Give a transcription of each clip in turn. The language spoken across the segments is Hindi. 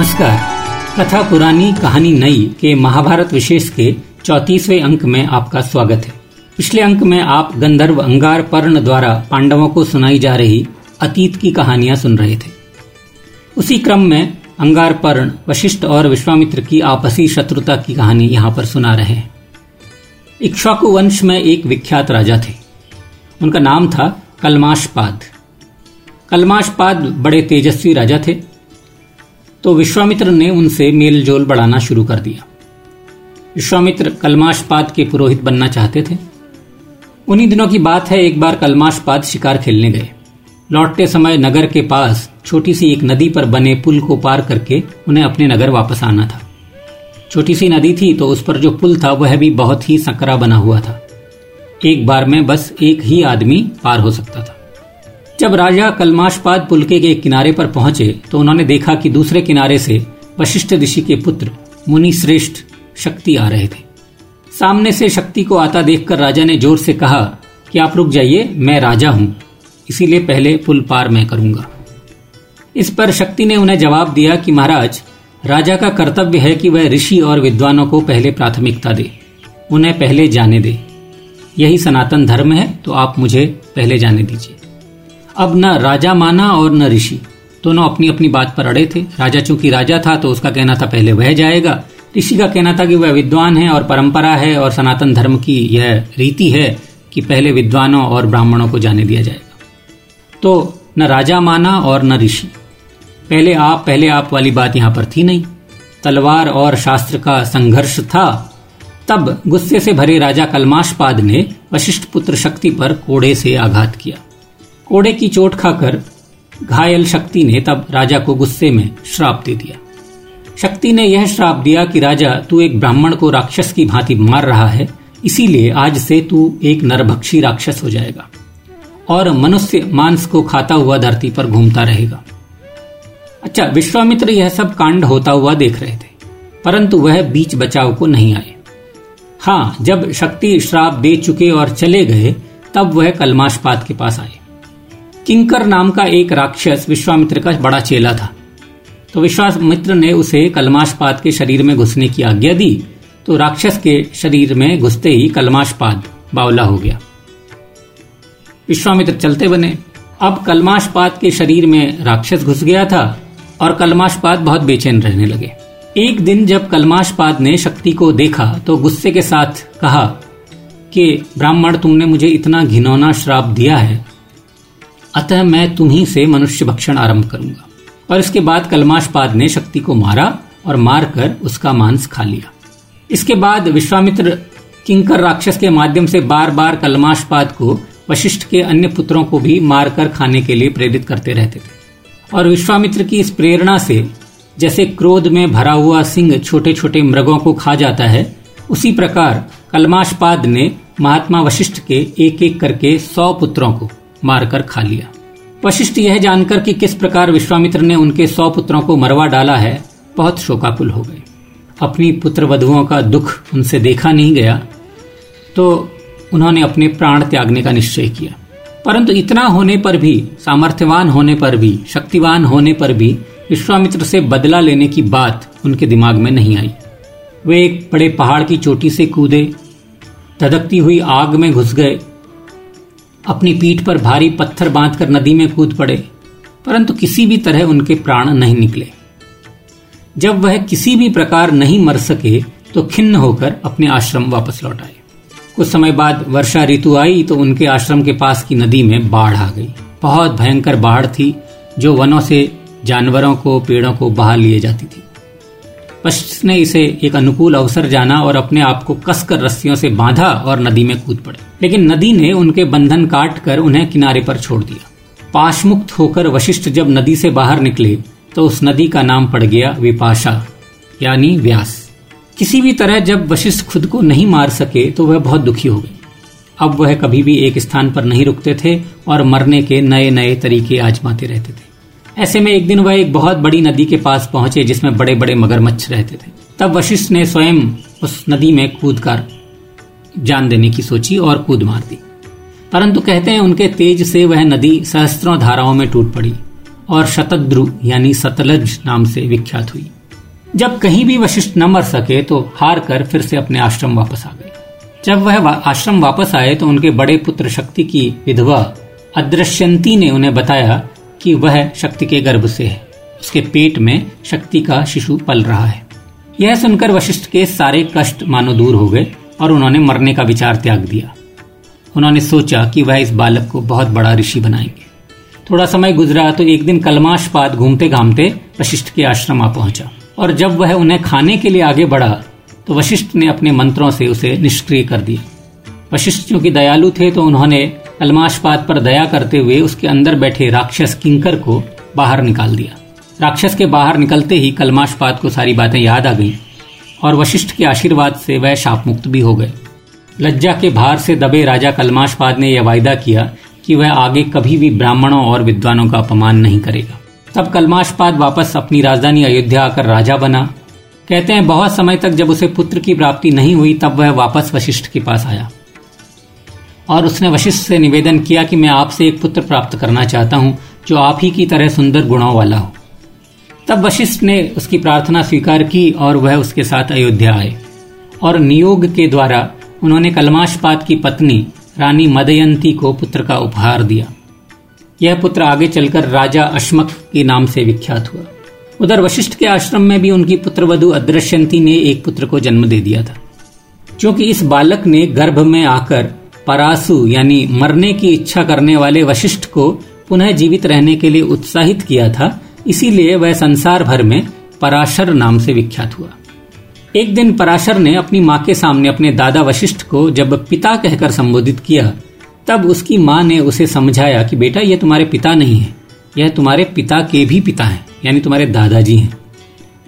नमस्कार। कथा पुरानी कहानी नई के महाभारत विशेष के चौतीसवें अंक में आपका स्वागत है। पिछले अंक में आप गंधर्व अंगार पर्ण द्वारा पांडवों को सुनाई जा रही अतीत की कहानियाँ सुन रहे थे। उसी क्रम में अंगार पर्ण वशिष्ठ और विश्वामित्र की आपसी शत्रुता की कहानी यहाँ पर सुना रहे हैं। इक्ष्वाकु वंश में एक विख्यात राजा थे। उनका नाम था कलमाशपाद। कलमाशपाद बड़े तेजस्वी राजा थे। तो विश्वामित्र ने उनसे मेल जोल बढ़ाना शुरू कर दिया। विश्वामित्र कलमाशपाद के पुरोहित बनना चाहते थे। उन्हीं दिनों की बात है, एक बार कलमाशपाद शिकार खेलने गए। लौटते समय नगर के पास छोटी सी एक नदी पर बने पुल को पार करके उन्हें अपने नगर वापस आना था। छोटी सी नदी थी तो उस पर जो पुल था, वह भी बहुत ही सकरा बना हुआ था। एक बार में बस एक ही आदमी पार हो सकता था। जब राजा कलमाशपाद पुल के एक किनारे पर पहुँचे तो उन्होंने देखा कि दूसरे किनारे से वशिष्ठ ऋषि के पुत्र मुनि श्रेष्ठ शक्ति आ रहे थे। सामने से शक्ति को आता देखकर राजा ने ज़ोर से कहा कि आप रुक जाइए? मैं राजा हूँ। इसीलिए पहले पुल पार मैं करूँगा। इस पर शक्ति ने उन्हें जवाब दिया कि, महाराज, राजा का कर्तव्य है कि वह ऋषि और विद्वानों को पहले प्राथमिकता दे, उन्हें पहले जाने दे। यही सनातन धर्म है तो आप मुझे पहले जाने दीजिए। अब न राजा माना और न ऋषि। दोनों अपनी अपनी बात पर अड़े थे। राजा चूँकि राजा था तो उसका कहना था, पहले वह जाएगा। ऋषि का कहना था कि वह विद्वान है और परंपरा है और सनातन धर्म की यह रीति है कि पहले विद्वानों और ब्राह्मणों को जाने दिया जाएगा। तो न राजा माना और न ऋषि। पहले आप पहले आप वाली बात यहाँ पर थी नहीं। तलवार और शास्त्र का संघर्ष था। तब गुस्से से भरे राजा कलमाशपाद ने वशिष्ठ पुत्र शक्ति पर कोड़े से आघात किया। कोड़े की चोट खाकर घायल शक्ति ने तब राजा को गुस्से में श्राप दे दिया। शक्ति ने यह श्राप दिया कि, राजा, तू एक ब्राह्मण को राक्षस की भांति मार रहा है, इसीलिए आज से तू एक नरभक्षी राक्षस हो जाएगा और मनुष्य मांस को खाता हुआ धरती पर घूमता रहेगा। अच्छा विश्वामित्र यह सब कांड होता हुआ देख रहे थे, परंतु वह बीच बचाव को नहीं आए। हाँ जब शक्ति श्राप दे चुके और चले गए, तब वह कलमाशपात के पास आए। किंकर नाम का एक राक्षस विश्वामित्र का बड़ा चेला था। तो विश्वामित्र ने उसे कलमाशपात के शरीर में घुसने की आज्ञा दी तो राक्षस के शरीर में घुसते ही कलमाशपात बावला हो गया। विश्वामित्र चलते बने। अब कलमाशपात के शरीर में राक्षस घुस गया था और कलमाशपात बहुत बेचैन रहने लगे। एक दिन जब कलमाशपाद ने शक्ति को देखा तो गुस्से के साथ कहा कि, ब्राह्मण, तुमने मुझे इतना घिनौना श्राप दिया है अतः मैं तुम्ही से मनुष्य भक्षण आरंभ करूँगा। और इसके बाद कलमाशपाद ने शक्ति को मारा और मारकर उसका मांस खा लिया। इसके बाद विश्वामित्र किंकर राक्षस के माध्यम से बार बार कलमाशपाद को वशिष्ठ के अन्य पुत्रों को भी मारकर खाने के लिए प्रेरित करते रहते थे। और विश्वामित्र की इस प्रेरणा से जैसे क्रोध में भरा हुआ सिंह छोटे छोटे मृगों को खा जाता है, उसी प्रकार कलमाशपाद ने महात्मा वशिष्ठ के एक एक करके सौ पुत्रों को मारकर खा लिया। वशिष्ठ यह जानकर कि किस प्रकार विश्वामित्र ने उनके सौ पुत्रों को मरवा डाला है, बहुत शोकाकुल हो गए। अपनी पुत्र वधुओं का दुख उनसे देखा नहीं गया तो उन्होंने अपने प्राण त्यागने का निश्चय किया। परंतु इतना होने पर भी, सामर्थ्यवान होने पर भी, शक्तिवान होने पर भी, विश्वामित्र से बदला लेने की बात उनके दिमाग में नहीं आई। वे एक बड़े पहाड़ की चोटी से कूदे, धधकती हुई आग में घुस गए अपनी पीठ पर भारी पत्थर बांधकर नदी में कूद पड़े, परंतु किसी भी तरह उनके प्राण नहीं निकले। जब वह किसी भी प्रकार नहीं मर सके तो खिन्न होकर अपने आश्रम वापस लौट आए। कुछ समय बाद वर्षा ऋतु आई तो उनके आश्रम के पास की नदी में बाढ़ आ गई। बहुत भयंकर बाढ़ थी, जो वनों से जानवरों को, पेड़ों को बहा लिए जाती थी। वशिष्ठ ने इसे एक अनुकूल अवसर जाना और अपने आप को कसकर रस्सियों से बांधा और नदी में कूद पड़े। लेकिन नदी ने उनके बंधन काट कर उन्हें किनारे पर छोड़ दिया। पाशमुक्त होकर वशिष्ठ जब नदी से बाहर निकले तो उस नदी का नाम पड़ गया विपाशा, यानी व्यास। किसी भी तरह जब वशिष्ठ खुद को नहीं मार सके तो वह बहुत दुखी हो गई। अब वह कभी भी एक स्थान पर नहीं रुकते थे और मरने के नए नए तरीके आजमाते रहते थे। ऐसे में एक दिन वह एक बहुत बड़ी नदी के पास पहुँचे जिसमें बड़े बड़े मगरमच्छ रहते थे। तब वशिष्ठ ने स्वयं उस नदी में कूद कर जान देने की सोची और कूद मार दी। परंतु कहते हैं उनके तेज से वह नदी सहस्त्रों धाराओं में टूट पड़ी और शतद्रु यानी सतलज नाम से विख्यात हुई। जब कहीं भी वशिष्ठ न मर सके तो हार कर फिर से अपने आश्रम वापस आ गए। जब वह आश्रम वापस आए तो उनके बड़े पुत्र शक्ति की विधवा अदृश्यंती ने उन्हें बताया कि वह शक्ति के गर्भ से है। उसके पेट में शक्ति का शिशु पल रहा है। यह सुनकर वशिष्ठ के सारे कष्ट मानो दूर हो गए और उन्होंने मरने का विचार त्याग दिया। उन्होंने सोचा कि वह इस बालक को बहुत बड़ा ऋषि बनाएँगे। थोड़ा समय गुजरा तो एक दिन कलमाशपात घूमते घामते वशिष्ठ के आश्रम आ पहुँचा और जब वह उन्हें खाने के लिए आगे बढ़ा तो वशिष्ठ ने अपने मंत्रों से उसे निष्क्रिय कर दिया। वशिष्ठ चूँकि दयालु थे तो उन्होंने कलमाशपात पर दया करते हुए उसके अंदर बैठे राक्षस किंकर को बाहर निकाल दिया। राक्षस के बाहर निकलते ही कलमाशपात को सारी बातें याद आ गई और वशिष्ठ के आशीर्वाद से वह शाप मुक्त भी हो गए। लज्जा के भार से दबे राजा कलमाशपाद ने यह वायदा किया कि वह आगे कभी भी ब्राह्मणों और विद्वानों का अपमान नहीं करेगा। तब कलमाशपाद वापस अपनी राजधानी अयोध्या आकर राजा बना। कहते हैं, बहुत समय तक जब उसे पुत्र की प्राप्ति नहीं हुई, तब वह वापस वशिष्ठ के पास आया। और उसने वशिष्ठ से निवेदन किया कि मैं आपसे एक पुत्र प्राप्त करना चाहता हूँ, जो आप ही की तरह सुंदर गुणों वाला हो। तब वशिष्ठ ने उसकी प्रार्थना स्वीकार की और वह उसके साथ अयोध्या आए। और नियोग के द्वारा उन्होंने कलमाशपात की पत्नी, रानी मदयंती को पुत्र का उपहार दिया। यह पुत्र आगे चलकर राजा अश्मक के नाम से विख्यात हुआ। उधर वशिष्ठ के आश्रम में भी उनकी पुत्रवधु अदृश्यंती ने एक पुत्र को जन्म दे दिया था। क्योंकि इस बालक ने गर्भ में आकर परासु, यानी मरने की इच्छा करने वाले वशिष्ठ को पुनः जीवित रहने के लिए उत्साहित किया था, इसीलिए वह संसार भर में पराशर नाम से विख्यात हुआ। एक दिन पराशर ने अपनी माँ के सामने अपने दादा वशिष्ठ को जब पिता कहकर संबोधित किया, तब उसकी माँ ने उसे समझाया कि बेटा यह तुम्हारे पिता नहीं है। यह तुम्हारे पिता के भी पिता हैं, यानी तुम्हारे दादाजी हैं।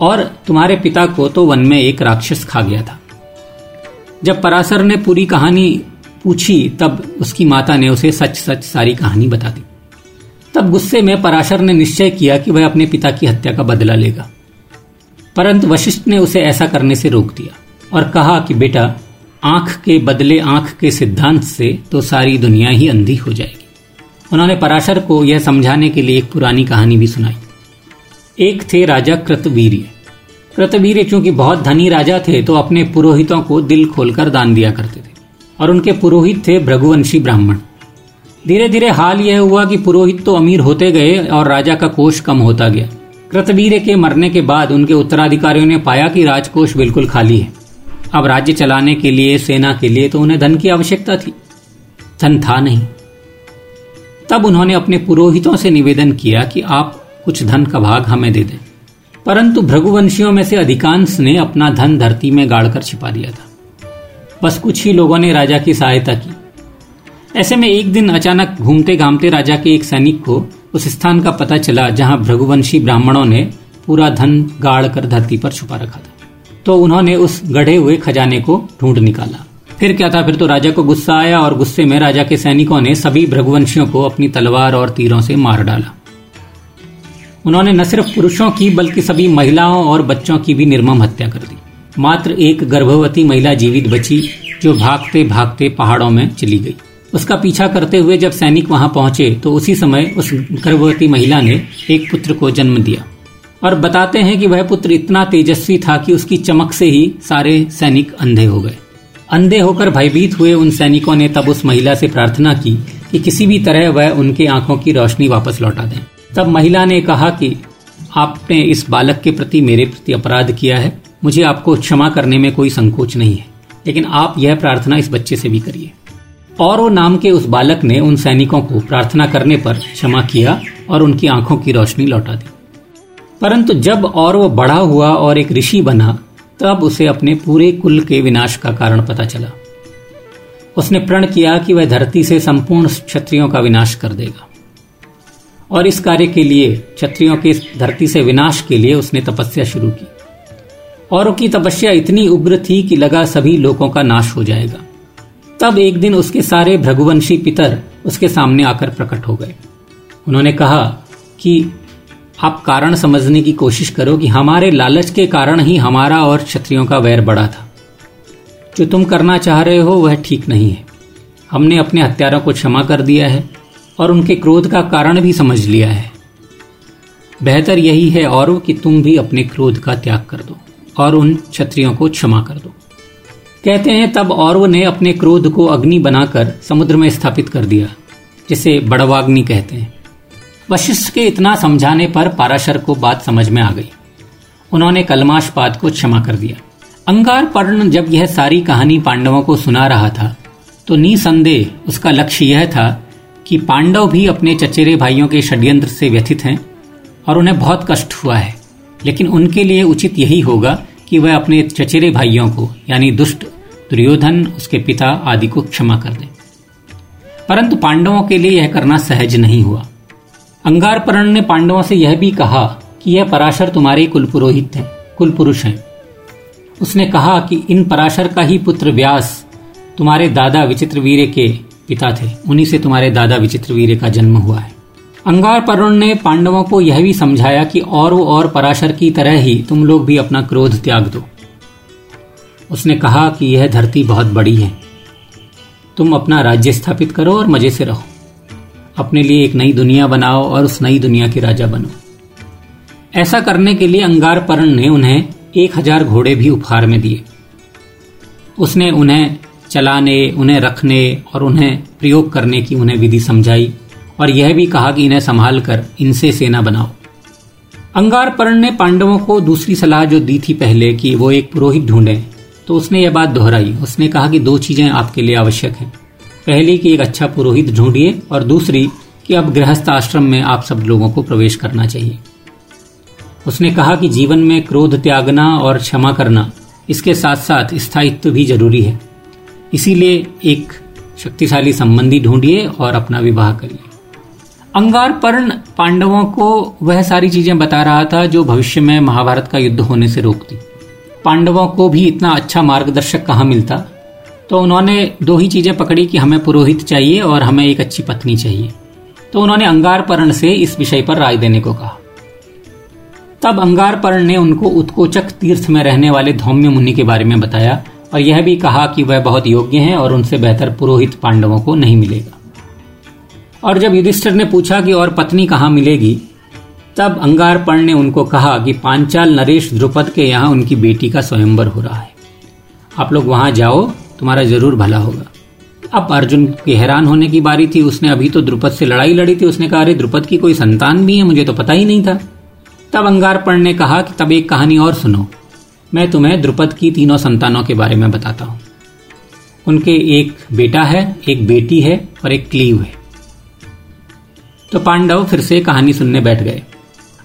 और तुम्हारे पिता को तो वन में एक राक्षस खा गया था। जब पराशर ने पूरी कहानी पूछी, तब उसकी माता ने उसे सच सच सारी कहानी बता दी। तब गुस्से में पराशर ने निश्चय किया कि वह अपने पिता की हत्या का बदला लेगा। परंतु वशिष्ठ ने उसे ऐसा करने से रोक दिया और कहा कि बेटा, आँख के बदले आँख के सिद्धांत से तो सारी दुनिया ही अंधी हो जाएगी। उन्होंने पराशर को यह समझाने के लिए एक पुरानी कहानी भी सुनाई। एक थे राजा कृतवीर्य। कृतवीर्य चूँकि बहुत धनी राजा थे तो अपने पुरोहितों को दिल खोलकर दान दिया करते थे। और उनके पुरोहित थे भृगुवंशी ब्राह्मण। धीरे धीरे हाल यह हुआ कि पुरोहित तो अमीर होते गए और राजा का कोष कम होता गया। कृतवीर के मरने के बाद उनके उत्तराधिकारियों ने पाया कि राजकोष बिल्कुल खाली है। अब राज्य चलाने के लिए, सेना के लिए तो उन्हें धन की आवश्यकता थी। धन था नहीं। तब उन्होंने अपने पुरोहितों से निवेदन किया कि आप कुछ धन का भाग हमें दे दें। परंतु भृगुवंशियों में से अधिकांश ने अपना धन धरती में गाड़कर छिपा दिया था। बस कुछ ही लोगों ने राजा की सहायता की। ऐसे में एक दिन अचानक घूमते घामते राजा के एक सैनिक को उस स्थान का पता चला जहाँ भृगुवंशी ब्राह्मणों ने पूरा धन गाड़ कर धरती पर छुपा रखा था। तो उन्होंने उस गढ़े हुए खजाने को ढूंढ निकाला। फिर क्या था? फिर तो राजा को गुस्सा आया और गुस्से में राजा के सैनिकों ने सभी भृगुवंशियों को अपनी तलवार और तीरों से मार डाला। उन्होंने न सिर्फ़ पुरुषों की, बल्कि सभी महिलाओं और बच्चों की भी निर्मम हत्या कर दी। मात्र एक गर्भवती महिला जीवित बची, जो भागते भागते पहाड़ों में चली गई। उसका पीछा करते हुए जब सैनिक वहाँ पहुँचे तो उसी समय उस गर्भवती महिला ने एक पुत्र को जन्म दिया। और बताते हैं कि वह पुत्र इतना तेजस्वी था कि उसकी चमक से ही सारे सैनिक अंधे हो गए। अंधे होकर भयभीत हुए उन सैनिकों ने तब उस महिला से प्रार्थना की कि किसी भी तरह वह उनके आँखों की रोशनी वापस लौटा दें। तब महिला ने कहा कि आपने इस बालक के प्रति मेरे प्रति अपराध किया है। मुझे आपको क्षमा करने में कोई संकोच नहीं है, लेकिन आप यह प्रार्थना इस बच्चे से भी करिए। और वो नाम के उस बालक ने उन सैनिकों को प्रार्थना करने पर क्षमा किया और उनकी आँखों की रोशनी लौटा दी। परंतु जब और वो बड़ा हुआ और एक ऋषि बना, तब उसे अपने पूरे कुल के विनाश का कारण पता चला। उसने प्रण किया कि वह धरती से संपूर्ण क्षत्रियों का विनाश कर देगा। और इस कार्य के लिए, क्षत्रियों के धरती से विनाश के लिए उसने तपस्या शुरू की। और उसकी तपस्या इतनी उग्र थी कि लगा सभी लोगों का नाश हो जाएगा। तब एक दिन उसके सारे भृगुवंशी पितर उसके सामने आकर प्रकट हो गए। उन्होंने कहा कि आप कारण समझने की कोशिश करो कि हमारे लालच के कारण ही हमारा और क्षत्रियों का वैर बढ़ा था। जो तुम करना चाह रहे हो वह ठीक नहीं है। हमने अपने हत्यारों को क्षमा कर दिया है और उनके क्रोध का कारण भी समझ लिया है। बेहतर यही है और कि तुम भी अपने क्रोध का त्याग कर दो। और उन क्षत्रियों को क्षमा कर दो। कहते हैं, तब औरव ने अपने क्रोध को अग्नि बनाकर समुद्र में स्थापित कर दिया, जिसे बड़वाग्नि कहते हैं। वशिष्ठ के इतना समझाने पर पाराशर को बात समझ में आ गई। उन्होंने कलमाशपात को क्षमा कर दिया। अंगार पर्ण जब यह सारी कहानी पांडवों को सुना रहा था तो निसंदेह उसका लक्ष्य यह था कि पांडव भी अपने चचेरे भाइयों के षड्यंत्र से व्यथित हैं और उन्हें बहुत कष्ट हुआ है। लेकिन उनके लिए उचित यही होगा कि वह अपने चचेरे भाइयों को, यानी दुष्ट दुर्योधन, उसके पिता आदि को क्षमा कर दे। परंतु पांडवों के लिए यह करना सहज नहीं हुआ। अंगारपरण ने पांडवों से यह भी कहा कि यह पराशर तुम्हारे कुलपुरोहित हैं, कुलपुरुष हैं। उसने कहा कि इन पराशर का ही पुत्र व्यास तुम्हारे दादा विचित्र वीर के पिता थे, उन्हीं से तुम्हारे दादा विचित्र वीर का जन्म हुआ है। अंगार परुण ने पांडवों को यह भी समझाया कि और वो और पराशर की तरह ही तुम लोग भी अपना क्रोध त्याग दो। उसने कहा कि यह धरती बहुत बड़ी है। तुम अपना राज्य स्थापित करो और मज़े से रहो। अपने लिए एक नई दुनिया बनाओ और उस नई दुनिया के राजा बनो। ऐसा करने के लिए अंगार परण ने उन्हें एक हज़ार घोड़े भी उपहार में दिए। उसने उन्हें चलाने, उन्हें रखने और उन्हें प्रयोग करने की उन्हें विधि समझाई। और यह भी कहा कि इन्हें संभाल कर इनसे सेना बनाओ। अंगारपर्ण ने पांडवों को दूसरी सलाह जो दी थी पहले कि वो एक पुरोहित ढूंढे तो उसने यह बात दोहराई। उसने कहा कि दो चीज़ें आपके लिए आवश्यक हैं। पहली, कि एक अच्छा पुरोहित ढूंढिए, और दूसरी, कि अब गृहस्थ आश्रम में आप सब लोगों को प्रवेश करना चाहिए। उसने कहा कि जीवन में क्रोध त्यागना और क्षमा करना, इसके साथ साथ स्थायित्व भी ज़रूरी है। इसीलिए एक शक्तिशाली संबंधी ढूंढिए और अपना विवाह करिए। अंगारपर्ण पांडवों को वह सारी चीज़ें बता रहा था जो भविष्य में महाभारत का युद्ध होने से रोकती। पांडवों को भी इतना अच्छा मार्गदर्शक कहाँ मिलता? तो उन्होंने दो ही चीज़ें पकड़ी कि हमें पुरोहित चाहिए और हमें एक अच्छी पत्नी चाहिए। तो उन्होंने अंगारपर्ण से इस विषय पर राय देने को कहा। तब अंगारपर्ण ने उनको उत्कोचक तीर्थ में रहने वाले धौम्य मुनि के बारे में बताया और यह भी कहा कि वह बहुत योग्य हैं और उनसे बेहतर पुरोहित पांडवों को नहीं मिलेगा। और जब युधिष्ठिर ने पूछा कि और पत्नी कहाँ मिलेगी, तब अंगारपण ने उनको कहा कि पांचाल नरेश द्रुपद के यहाँ उनकी बेटी का स्वयंवर हो रहा है। आप लोग वहाँ जाओ, तुम्हारा ज़रूर भला होगा। अब अर्जुन के हैरान होने की बारी थी। उसने अभी तो द्रुपद से लड़ाई लड़ी थी। उसने कहा, अरे, द्रुपद की कोई संतान भी है? मुझे तो पता ही नहीं था। तब अंगारपण ने कहा कि, तब एक कहानी और सुनो। मैं तुम्हें द्रुपद की तीनों संतानों के बारे में बताता हूँ। उनके एक बेटा है, एक बेटी है और एक क्लीव है। तो पांडव फिर से कहानी सुनने बैठ गए।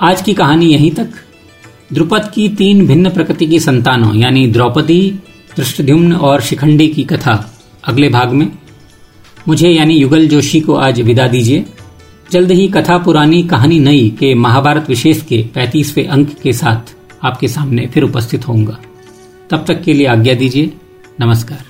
आज की कहानी यहीं तक। द्रुपद की तीन भिन्न प्रकृति की संतानों, यानी द्रौपदी दृष्टद्युम्न और शिखंडी की कथा, अगले भाग में। मुझे, यानी युगल जोशी को आज विदा दीजिए। जल्द ही कथा पुरानी कहानी नई के महाभारत विशेष के पैंतीसवें अंक के साथ आपके सामने फिर उपस्थित होऊँगा। तब तक के लिए आज्ञा दीजिए। नमस्कार।